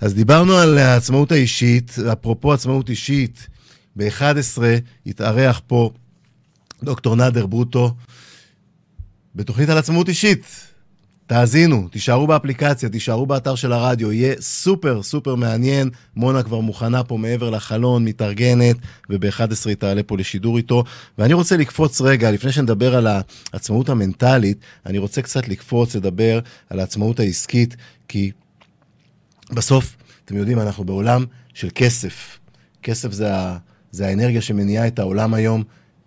אז דיברנו על העצמאות האישית, אפרופו עצמאות אישית, ב-11 התארח פה דוקטור נאדר ברוטו בתוכנית על עצמאות אישית. תאזינו, תישארו באפליקציה, תישארו באתר של הרדיו, יהיה סופר סופר מעניין. מונה כבר מוכנה פה מעבר לחלון, מתארגנת, וב-11 היא תעלה פה לשידור איתו. ואני רוצה לקפוץ רגע, לפני שנדבר על העצמאות המנטלית, אני רוצה קצת לקפוץ, לדבר על העצמאות העסקית, כי בסוף, אתם יודעים, אנחנו בעולם של כסף. כסף זה, ה, זה האנרגיה שמניעה את העולם היום,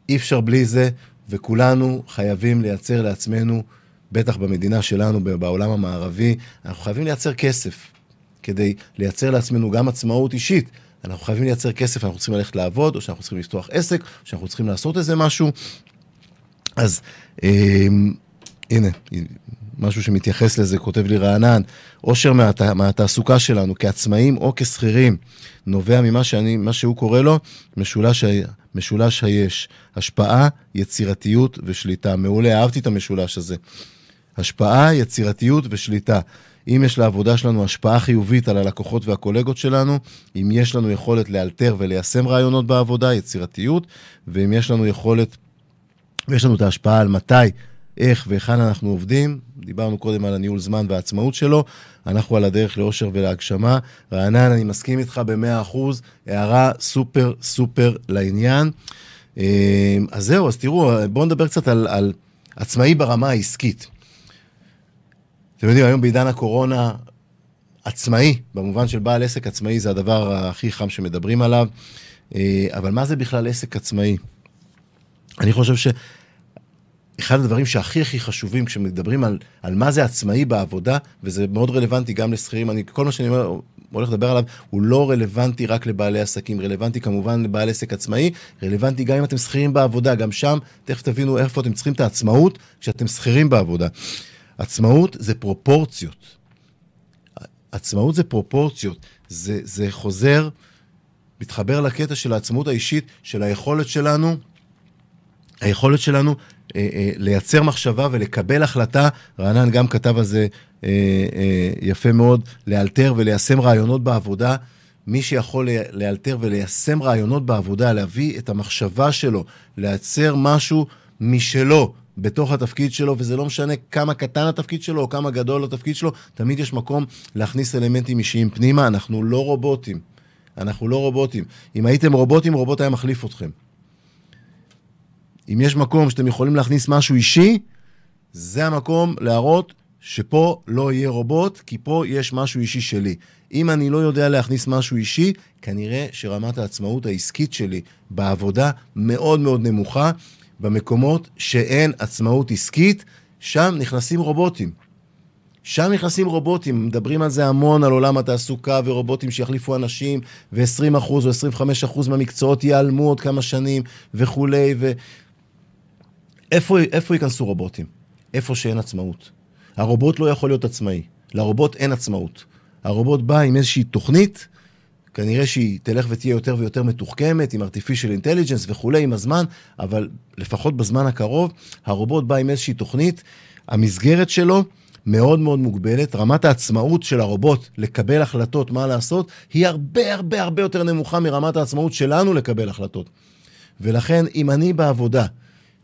אי אפשר בלי זה, וכולנו חייבים לייצר לעצמנו, בטח במדינה שלנו, בעולם המערבי, אנחנו חייבים לייצר כסף כדי לייצר לעצמנו גם עצמאות אישית. אנחנו חייבים לייצר כסף, אנחנו צריכים ללכת לעבוד, או שאנחנו צריכים לפתוח עסק, או שאנחנו צריכים לעשות איזה משהו. אז אה, הנה, משהו שמתייחס לזה, כותב לי רענן, עושר מהת... מהתעסוקה שלנו כעצמאים או כשכירים, נובע ממה שאני, מה שהוא קורא לו, משולש. משולש היש, השפעה, יצירתיות ושליטה. מעולה, אהבתי את המשולש הזה. השפעה, יצירתיות ושליטה. אם יש לעבודה שלנו השפעה חיובית על הלקוחות והקולגות שלנו, אם יש לנו יכולת לאלתר וליישם רעיונות בעבודה, יצירתיות, ואם יש לנו יכולת, ויש לנו את ההשפעה על מתי איך והיכן אנחנו עובדים. דיברנו קודם על הניהול זמן והעצמאות שלו, אנחנו על הדרך לאושר ולהגשמה. רענן, אני מסכים איתך ב-100%, הערה סופר סופר לעניין. אה, אז זהו, אז תראו, בואו נדבר קצת על, על עצמאי ברמה העסקית. אתם יודעים, היום בעידן הקורונה, עצמאי, במובן של בעל עסק עצמאי, זה הדבר הכי חם שמדברים עליו. אה, אבל מה זה בכלל עסק עצמאי? אני חושב ש... אחד הדברים שהכי הכי חשובים כשמדברים על, על מה זה עצמאי בעבודה, וזה מאוד רלוונטי גם לשכירים, אני, כל מה שאני אומר, הולך לדבר עליו, הוא לא רלוונטי רק לבעלי עסקים, רלוונטי כמובן לבעל עסק עצמאי, רלוונטי גם אם אתם שכירים בעבודה, גם שם, תכף תבינו איפה אתם צריכים את העצמאות כשאתם שכירים בעבודה. עצמאות זה פרופורציות. עצמאות זה פרופורציות, זה, זה חוזר, מתחבר לקטע של העצמאות האישית, של היכולת שלנו, היכולת שלנו אה, אה, לייצר מחשבה ולקבל החלטה, רענן גם כתב על זה אה, יפה מאוד, לאלתר וליישם רעיונות בעבודה. מי שיכול לאלתר וליישם רעיונות בעבודה, להביא את המחשבה שלו, לייצר משהו משלו בתוך התפקיד שלו, וזה לא משנה כמה קטן התפקיד שלו או כמה גדול התפקיד שלו, תמיד יש מקום להכניס אלמנטים אישיים פנימה. אנחנו לא רובוטים. אנחנו לא רובוטים. אם הייתם רובוטים, רובוט היה מחליף אתכם. אם יש מקום שאתם יכולים להכניס משהו אישי, זה המקום להראות שפה לא יהיה רובוט, כי פה יש משהו אישי שלי. אם אני לא יודע להכניס משהו אישי, כנראה שרמת העצמאות העסקית שלי בעבודה מאוד מאוד נמוכה. במקומות שאין עצמאות עסקית, שם נכנסים רובוטים. שם נכנסים רובוטים, מדברים על זה המון, על עולם התעסוקה ורובוטים שיחליפו אנשים, ו-20% או 25% מהמקצועות ייעלמו עוד כמה שנים וכולי, ו... איפה, איפה ייכנסו רובוטים? איפה שאין עצמאות. הרובוט לא יכול להיות עצמאי, לרובוט אין עצמאות. הרובוט בא עם איזושהי תוכנית, כנראה שהיא תלך ותהיה יותר ויותר מתוחכמת, עם artificial intelligence וכולי, עם הזמן, אבל לפחות בזמן הקרוב, הרובוט בא עם איזושהי תוכנית, המסגרת שלו מאוד מאוד מוגבלת, רמת העצמאות של הרובוט לקבל החלטות מה לעשות, היא הרבה הרבה הרבה יותר נמוכה מרמת העצמאות שלנו לקבל החלטות. ולכן, אם אני בעבודה,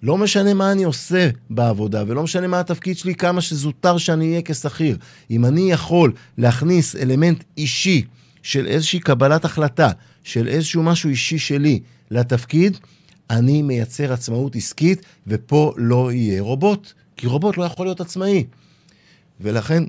לא משנה מה אני עושה בעבודה, ולא משנה מה התפקיד שלי, כמה שזוטר שאני אהיה כשכיר. אם אני יכול להכניס אלמנט אישי של איזושהי קבלת החלטה, של איזשהו משהו אישי שלי לתפקיד, אני מייצר עצמאות עסקית, ופה לא יהיה רובוט, כי רובוט לא יכול להיות עצמאי. ולכן,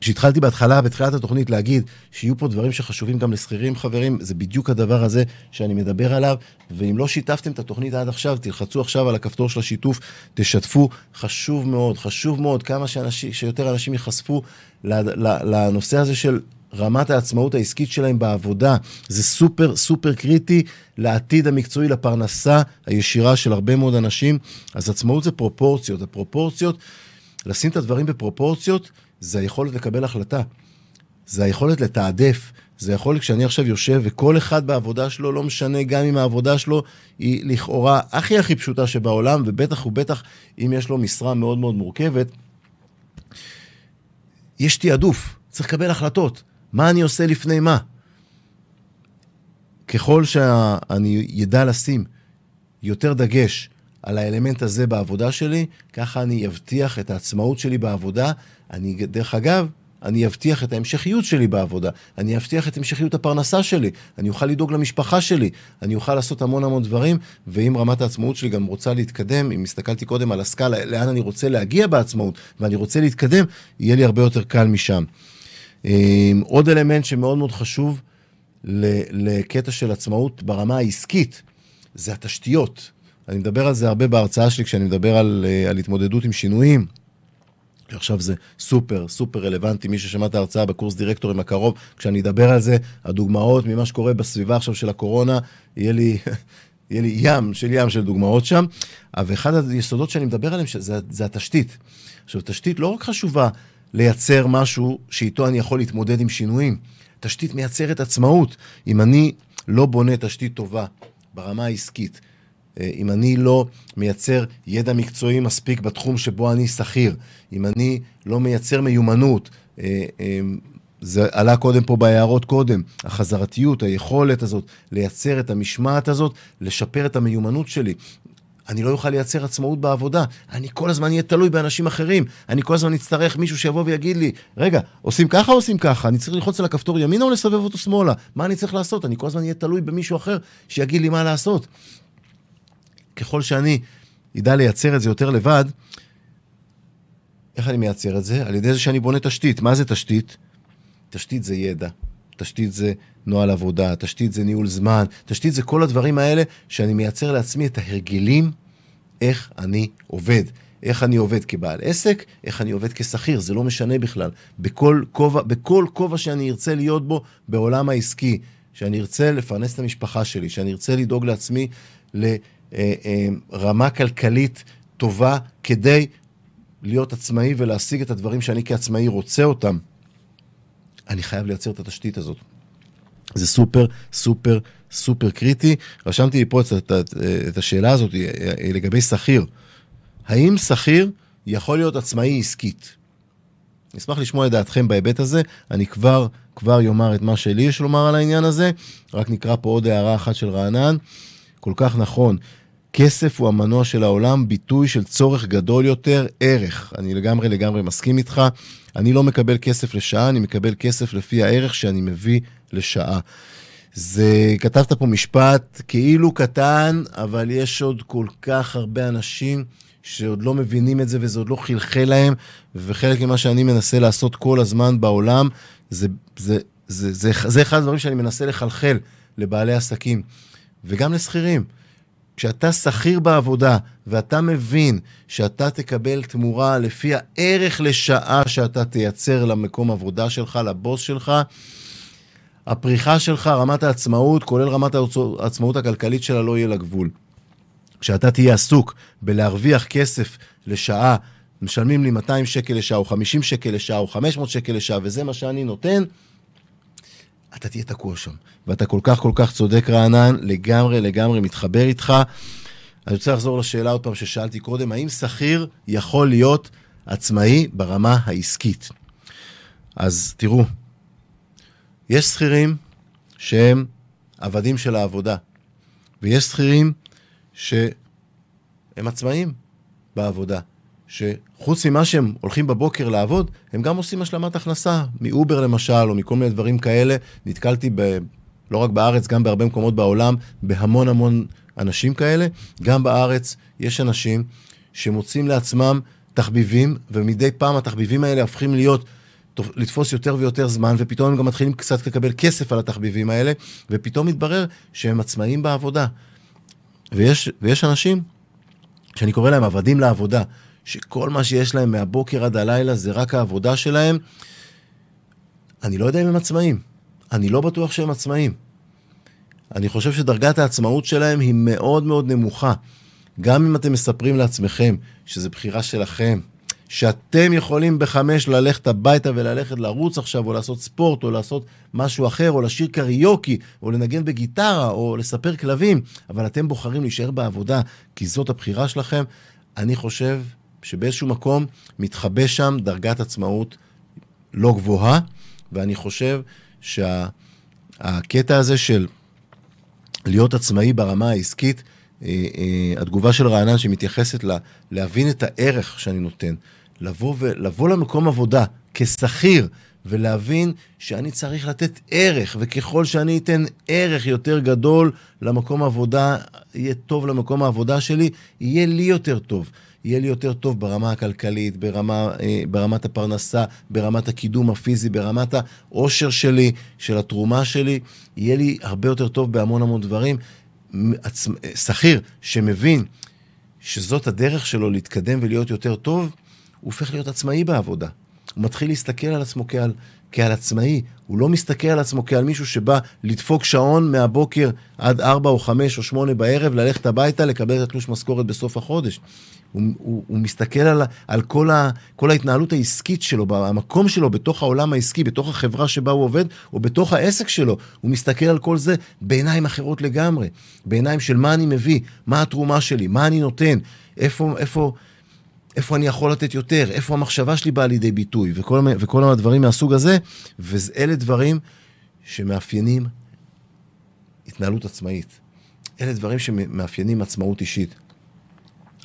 כשהתחלתי בהתחלה, בתחילת התוכנית, להגיד שיהיו פה דברים שחשובים גם לשכירים, חברים, זה בדיוק הדבר הזה שאני מדבר עליו, ואם לא שיתפתם את התוכנית עד עכשיו, תלחצו עכשיו על הכפתור של השיתוף, תשתפו, חשוב מאוד, חשוב מאוד כמה שאנשים, שיותר אנשים ייחשפו לנושא הזה של רמת העצמאות העסקית שלהם בעבודה. זה סופר סופר קריטי לעתיד המקצועי, לפרנסה הישירה של הרבה מאוד אנשים. אז עצמאות זה פרופורציות, הפרופורציות, לשים את הדברים בפרופורציות, זה היכולת לקבל החלטה. זה היכולת לתעדף. זה יכול כשאני עכשיו יושב וכל אחד בעבודה שלו, לא משנה גם אם העבודה שלו היא לכאורה הכי הכי פשוטה שבעולם, ובטח ובטח אם יש לו משרה מאוד מאוד מורכבת, יש תעדוף, צריך לקבל החלטות. מה אני עושה לפני מה? ככל שאני ידע לשים יותר דגש על האלמנט הזה בעבודה שלי, ככה אני אבטיח את העצמאות שלי בעבודה. אני, דרך אגב, אני אבטיח את ההמשכיות שלי בעבודה, אני אבטיח את המשכיות הפרנסה שלי, אני אוכל לדאוג למשפחה שלי, אני אוכל לעשות המון המון דברים, ואם רמת העצמאות שלי גם רוצה להתקדם, אם הסתכלתי קודם על הסקאלה, לאן אני רוצה להגיע בעצמאות, ואני רוצה להתקדם, יהיה לי הרבה יותר קל משם. עוד אלמנט שמאוד מאוד חשוב לקטע של עצמאות ברמה העסקית, זה התשתיות. אני מדבר על זה הרבה בהרצאה שלי כשאני מדבר על, אה, על התמודדות עם שינויים. עכשיו זה סופר, סופר רלוונטי, מי ששמע את ההרצאה בקורס דירקטורים הקרוב, כשאני אדבר על זה, הדוגמאות ממה שקורה בסביבה עכשיו של הקורונה, יהיה לי, יהיה לי ים של ים של דוגמאות שם. ואחד היסודות שאני מדבר עליהם זה, זה התשתית. עכשיו, תשתית לא רק חשובה לייצר משהו שאיתו אני יכול להתמודד עם שינויים. תשתית מייצרת עצמאות. אם אני לא בונה תשתית טובה ברמה העסקית, אה, אם אני לא מייצר ידע מקצועי מספיק בתחום שבו אני שכיר, אם אני לא מייצר מיומנות, אה, אה, זה עלה קודם פה בהערות קודם, החזרתיות, היכולת הזאת לייצר את המשמעת הזאת, לשפר את המיומנות שלי. אני לא אוכל לייצר עצמאות בעבודה. אני כל הזמן אהיה תלוי באנשים אחרים. אני כל הזמן אצטרך מישהו שיבוא ויגיד לי, רגע, עושים ככה או עושים ככה? אני צריך ללחוץ על הכפתור ימינה או לסובב אותו שמאלה? מה אני צריך לעשות? אני כל הזמן אהיה תלוי במישהו אחר שיגיד לי מה לעשות. ככל שאני אדע לייצר את זה יותר לבד, איך אני מייצר את זה? על ידי זה שאני בונה תשתית. מה זה תשתית? תשתית זה ידע. תשתית זה נוהל עבודה, תשתית זה ניהול זמן, תשתית זה כל הדברים האלה שאני מייצר לעצמי את ההרגלים איך אני עובד. איך אני עובד כבעל עסק, איך אני עובד כשכיר, זה לא משנה בכלל. בכל כובע, שאני ארצה להיות בו בעולם העסקי, שאני ארצה לפרנס את המשפחה שלי, שאני ארצה לדאוג לעצמי לרמה כלכלית טובה כדי להיות עצמאי ולהשיג את הדברים שאני כעצמאי רוצה אותם. אני חייב לייצר את התשתית הזאת. זה סופר, סופר, סופר קריטי. רשמתי לי פה את, את, את השאלה הזאת אה, לגבי שכיר. האם שכיר יכול להיות עצמאי עסקית? אשמח לשמוע את דעתכם בהיבט הזה. אני כבר, כבר יאמר את מה שלי יש לומר על העניין הזה. רק נקרא פה עוד הערה אחת של רענן. כל כך נכון. כסף הוא המנוע של העולם, ביטוי של צורך גדול יותר, ערך. אני לגמרי לגמרי מסכים איתך. אני לא מקבל כסף לשעה, אני מקבל כסף לפי הערך שאני מביא לשעה. זה, כתבת פה משפט כאילו קטן, אבל יש עוד כל כך הרבה אנשים שעוד לא מבינים את זה וזה עוד לא חלחל להם, וחלק ממה שאני מנסה לעשות כל הזמן בעולם, זה, זה, זה, זה, זה, זה אחד הדברים שאני מנסה לחלחל לבעלי עסקים, וגם לשכירים. כשאתה שכיר בעבודה ואתה מבין שאתה תקבל תמורה לפי הערך לשעה שאתה תייצר למקום עבודה שלך, לבוס שלך, הפריחה שלך, רמת העצמאות, כולל רמת העצמאות הכלכלית שלה, לא יהיה לה גבול. כשאתה תהיה עסוק בלהרוויח כסף לשעה, משלמים לי 200 שקל לשעה, או 50 שקל לשעה, או 500 שקל לשעה, וזה מה שאני נותן, אתה תהיה תקוע שם. ואתה כל כך כל כך צודק, רענן, לגמרי לגמרי מתחבר איתך. אני רוצה לחזור לשאלה עוד פעם ששאלתי קודם, האם שכיר יכול להיות עצמאי ברמה העסקית? אז תראו, יש שכירים שהם עבדים של העבודה, ויש שכירים שהם עצמאים בעבודה. שחוץ ממה שהם הולכים בבוקר לעבוד, הם גם עושים השלמת הכנסה, מאובר למשל, או מכל מיני דברים כאלה. נתקלתי ב... לא רק בארץ, גם בהרבה מקומות בעולם, בהמון המון אנשים כאלה. גם בארץ יש אנשים שמוצאים לעצמם תחביבים, ומדי פעם התחביבים האלה הופכים להיות, לתפוס יותר ויותר זמן, ופתאום הם גם מתחילים קצת לקבל כסף על התחביבים האלה, ופתאום מתברר שהם עצמאים בעבודה. ויש, ויש אנשים שאני קורא להם עבדים לעבודה, שכל מה שיש להם מהבוקר עד הלילה זה רק העבודה שלהם. אני לא יודע אם הם עצמאים. אני לא בטוח שהם עצמאים. אני חושב שדרגת העצמאות שלהם היא מאוד מאוד נמוכה. גם אם אתם מספרים לעצמכם שזו בחירה שלכם, שאתם יכולים בחמש ללכת הביתה וללכת לרוץ עכשיו, או לעשות ספורט, או לעשות משהו אחר, או לשיר קריוקי, או לנגן בגיטרה, או לספר כלבים, אבל אתם בוחרים להישאר בעבודה כי זאת הבחירה שלכם, אני חושב שבאיזשהו מקום מתחבא שם דרגת עצמאות לא גבוהה, ואני חושב שהקטע שה, הזה של להיות עצמאי ברמה העסקית, אה, אה, התגובה של רענן שמתייחסת לה, להבין את הערך שאני נותן, לבוא, ו, לבוא למקום עבודה כשכיר ולהבין שאני צריך לתת ערך, וככל שאני אתן ערך יותר גדול למקום העבודה, יהיה טוב למקום העבודה שלי, יהיה לי יותר טוב. יהיה לי יותר טוב ברמה הכלכלית, ברמה, אה, ברמת הפרנסה, ברמת הקידום הפיזי, ברמת העושר שלי, של התרומה שלי, יהיה לי הרבה יותר טוב בהמון המון דברים. שכיר שמבין שזאת הדרך שלו להתקדם ולהיות יותר טוב, הוא הופך להיות עצמאי בעבודה. הוא מתחיל להסתכל על עצמו כעל, כעל עצמאי. הוא לא מסתכל על עצמו כעל מישהו שבא לדפוק שעון מהבוקר עד 4 או 5 או 8 בערב, ללכת הביתה, לקבל את התלוש משכורת בסוף החודש. הוא, הוא, הוא מסתכל על, על כל, ה, כל ההתנהלות העסקית שלו, המקום שלו בתוך העולם העסקי, בתוך החברה שבה הוא עובד, או בתוך העסק שלו. הוא מסתכל על כל זה בעיניים אחרות לגמרי. בעיניים של מה אני מביא, מה התרומה שלי, מה אני נותן, איפה, איפה, איפה אני יכול לתת יותר, איפה המחשבה שלי באה לידי ביטוי, וכל, וכל הדברים מהסוג הזה, ואלה דברים שמאפיינים התנהלות עצמאית. אלה דברים שמאפיינים עצמאות אישית.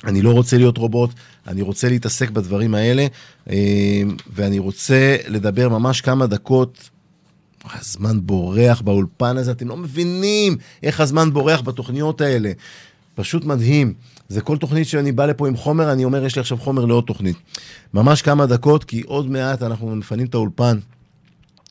אני לא רוצה להיות רובוט, אני רוצה להתעסק בדברים האלה, אה, ואני רוצה לדבר ממש כמה דקות. הזמן בורח באולפן הזה, אתם לא מבינים איך הזמן בורח בתוכניות האלה. פשוט מדהים. זה כל תוכנית שאני בא לפה עם חומר, אני אומר, יש לי עכשיו חומר לעוד תוכנית. ממש כמה דקות, כי עוד מעט אנחנו מפנים את האולפן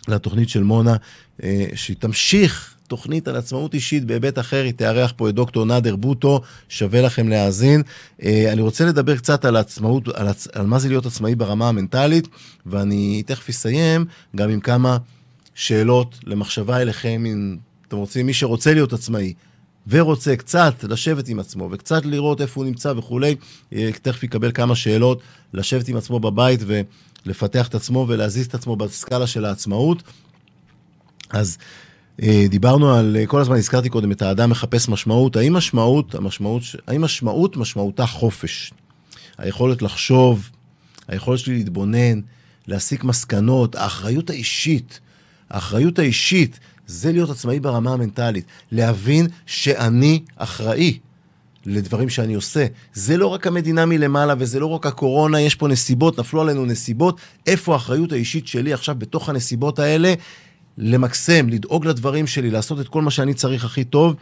לתוכנית של מונה, אה, שהיא תמשיך תוכנית על עצמאות אישית בהיבט אחר, היא תארח פה את דוקטור נאדר בוטו, שווה לכם להאזין. אה, אני רוצה לדבר קצת על עצמאות, על, עצ... על מה זה להיות עצמאי ברמה המנטלית, ואני תכף אסיים גם עם כמה שאלות למחשבה אליכם, אם אתם רוצים, מי שרוצה להיות עצמאי. ורוצה קצת לשבת עם עצמו וקצת לראות איפה הוא נמצא וכולי, אה, תכף יקבל כמה שאלות, לשבת עם עצמו בבית ולפתח את עצמו ולהזיז את עצמו בסקאלה של העצמאות. אז אה, דיברנו על, אה, כל הזמן הזכרתי קודם את האדם מחפש משמעות, האם משמעות, המשמעות, האם משמעות משמעותה חופש? היכולת לחשוב, היכולת שלי להתבונן, להסיק מסקנות, האחריות האישית, האחריות האישית זה להיות עצמאי ברמה המנטלית. להבין שאני אחראי לדברים שאני עושה. זה לא רק המדינה מלמעלה וזה לא רק הקורונה, יש פה נסיבות, נפלו עלינו נסיבות. איפה האחריות האישית שלי עכשיו בתוך הנסיבות האלה? למקסם, לדאוג לדברים שלי, לעשות את כל מה שאני צריך הכי טוב.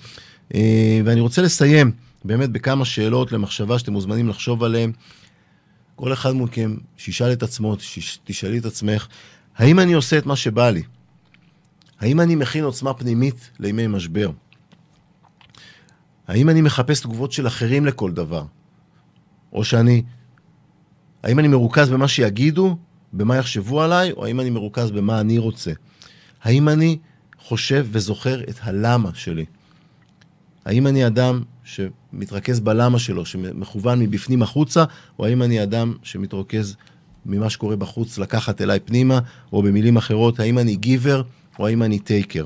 אה, ואני רוצה לסיים באמת בכמה שאלות למחשבה שאתם מוזמנים לחשוב עליהן. כל אחד מכם שישאל את עצמו, תשאלי את עצמך, האם אני עושה את מה שבא לי? האם אני מכין עוצמה פנימית לימי משבר? האם אני מחפש תגובות של אחרים לכל דבר? או שאני... האם אני מרוכז במה שיגידו, במה יחשבו עליי, או האם אני מרוכז במה אני רוצה? האם אני חושב וזוכר את הלמה שלי? האם אני אדם שמתרכז בלמה שלו, שמכוון מבפנים החוצה, או האם אני אדם שמתרכז ממה שקורה בחוץ לקחת אליי פנימה, או במילים אחרות, האם אני גיבר או האם אני טייקר.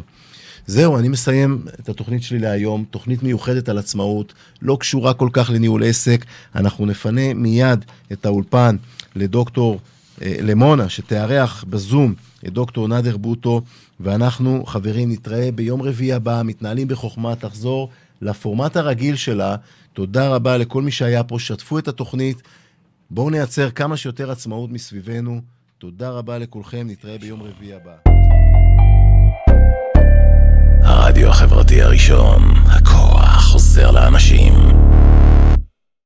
זהו, אני מסיים את התוכנית שלי להיום, תוכנית מיוחדת על עצמאות, לא קשורה כל כך לניהול עסק. אנחנו נפנה מיד את האולפן לדוקטור, אה, למונה, שתארח בזום את דוקטור נאדר בוטו, ואנחנו, חברים, נתראה ביום רביעי הבא, מתנהלים בחוכמה, תחזור לפורמט הרגיל שלה, תודה רבה לכל מי שהיה פה, שתפו את התוכנית. בואו נייצר כמה שיותר עצמאות מסביבנו. תודה רבה לכולכם, נתראה ביום רביעי הבא. החברתי הראשון, הכוח חוזר לאנשים.